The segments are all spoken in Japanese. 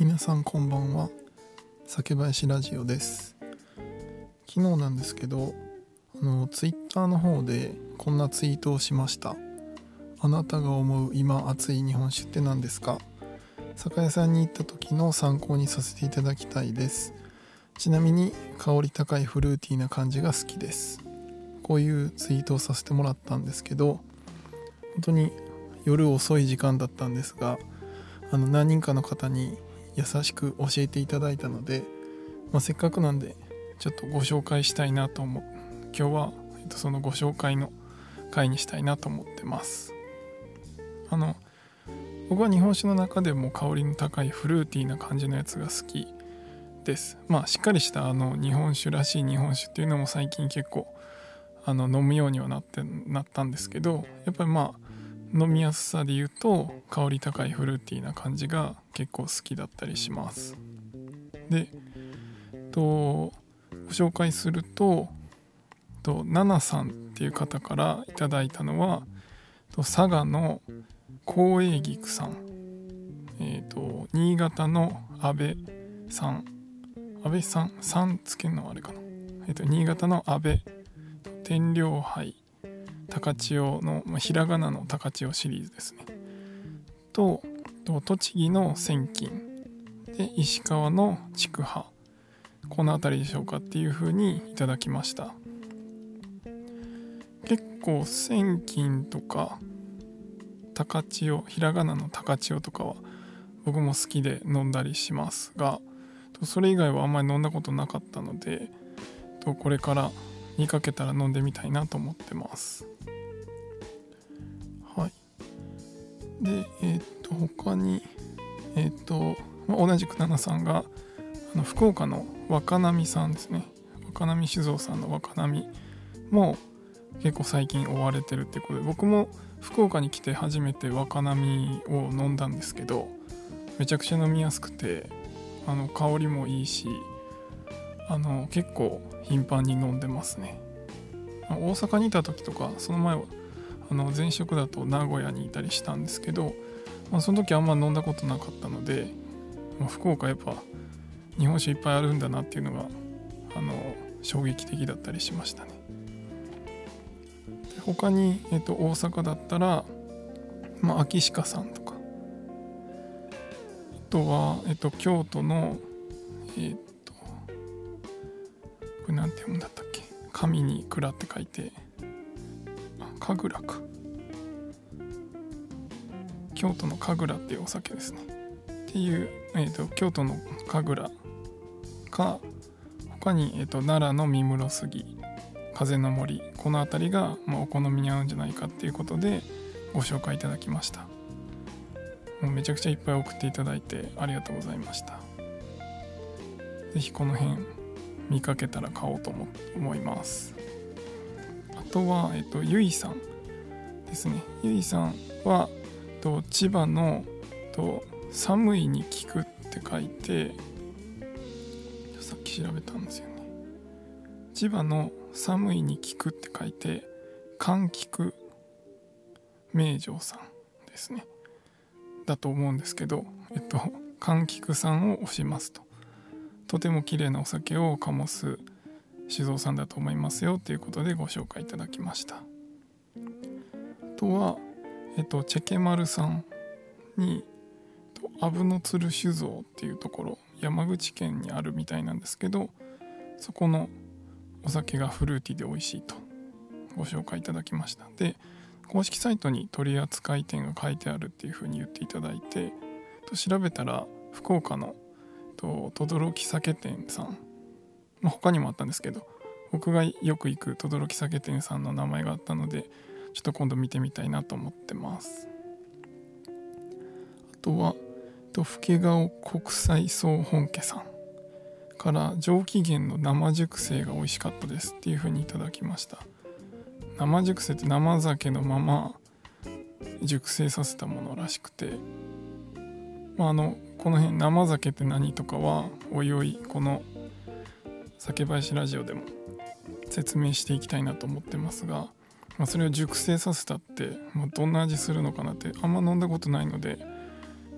皆さんこんばんは。酒林ラジオです。昨日なんですけどあのツイッターの方でこんなツイートをしました。あなたが思う今熱い日本酒って何ですか？酒屋さんに行った時の参考にさせていただきたいです。ちなみに香り高いフルーティーな感じが好きです。こういうツイートをさせてもらったんですけど本当に夜遅い時間だったんですがあの何人かの方に優しく教えていただいたので、まあ、せっかくなんでちょっとご紹介したいなと思う。今日は、えっと、そのご紹介の回にしたいなと思ってます。あの僕は日本酒の中でも香りの高いフルーティーな感じのやつが好きです。まあしっかりしたあの日本酒らしい日本酒っていうのも最近結構あの飲むようにはなってなったんですけどやっぱりまあ飲みやすさで言うと香り高いフルーティーな感じが結構好きだったりします。でとご紹介するととナナさんっていう方からいただいたのはと佐賀の光栄菊さん。えっ、ー、と新潟の阿部さん。阿部さんさんつけるのはあれかな。えっ、ー、と新潟の阿部天領杯。高千代の、まあ、ひらがなの高千代シリーズですね。と栃木の千金。で石川の筑波この辺りでしょうかっていう風にいただきました。結構千金とか高千代ひらがなの高千代とかは僕も好きで飲んだりしますがそれ以外はあんまり飲んだことなかったのでこれから見かけたら飲んでみたいなと思ってます。はい。でえっ、と他にえっ、と、ま同じく奈々さんがあの福岡の若波さんですね。若波酒造さんの若波も結構最近追われてるってことで僕も福岡に来て初めて若波を飲んだんですけどめちゃくちゃ飲みやすくてあの香りもいいしあの結構頻繁に飲んでますね。大阪にいた時とかその前はあの前職だと名古屋にいたりしたんですけど、まあ、その時あんま飲んだことなかったので、まあ、福岡やっぱ日本酒いっぱいあるんだなっていうのがあの衝撃的だったりしましたね。他に、えっと、大阪だったら、まあ、秋鹿さんとか。あとは、えっと、京都のえっれなんて読むんだったっけ？神に蔵って書いて。神楽か。京都の神楽っていうお酒ですね。っていう、えーと、京都の神楽か他に、えーと、奈良の三室杉風の森この辺りが、まあ、お好みに合うんじゃないかっていうことでご紹介いただきました。もうめちゃくちゃいっぱい送っていただいてありがとうございました。是非この辺見かけたら買おうと思います。あとは、えっと、ゆいさんですね。ゆいさんはと千葉のと寒いに効くって書いてさっき調べたんですよね。千葉の寒いに効くって書いて柑橘名城さんですね。だと思うんですけどえっと柑橘さんを押しますと。とても綺麗なお酒を醸す酒造さんだと思いますよということでご紹介いただきました。あとは、えっと、チェケマルさんにアブノツル酒造っていうところ山口県にあるみたいなんですけどそこのお酒がフルーティーで美味しいとご紹介いただきました。で公式サイトに取扱店が書いてあるっていうふうに言っていただいてと調べたら福岡のと轟酒店さん、まあ、他にもあったんですけど僕がよく行く轟酒店さんの名前があったのでちょっと今度見てみたいなと思ってます。あとはと老顔国際総本家さん。から上機嫌の生熟成が美味しかったです。っていう風にいただきました。生熟成って生酒のまま熟成させたものらしくてまああのこの辺生酒って何とかはおいおいこの酒林ラジオでも説明していきたいなと思ってますが、まあ、それを熟成させたって、まあ、どんな味するのかなってあんま飲んだことないので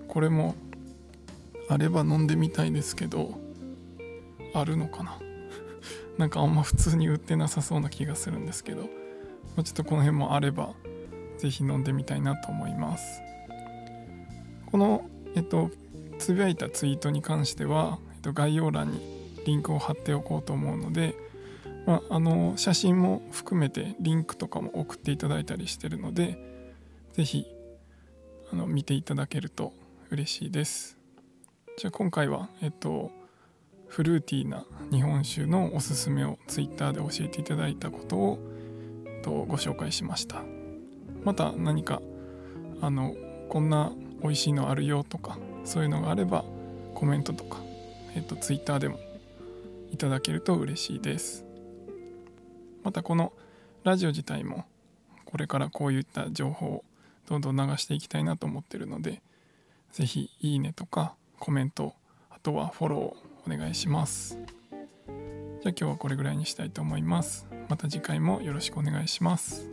これもあれば飲んでみたいですけどあるのかな。なんかあんま普通に売ってなさそうな気がするんですけど、まあ、ちょっとこの辺もあれば是非飲んでみたいなと思います。このえっとつぶやいたツイートに関しては、えっと、概要欄にリンクを貼っておこうと思うので、まあ、あの写真も含めてリンクとかも送っていただいたりしてるので是非あの見ていただけると嬉しいです。じゃあ今回はえっとフルーティーな日本酒のおすすめを Twitter で教えていただいたことをえっとご紹介しました。また何かあのこんな美味しいのあるよとかそういうのがあればコメントとか、えっと、Twitter でもいただけると嬉しいです。またこのラジオ自体もこれからこういった情報をどんどん流していきたいなと思ってるので是非いいねとかコメントあとはフォローお願いします。じゃあ今日はこれぐらいにしたいと思います。また次回もよろしくお願いします。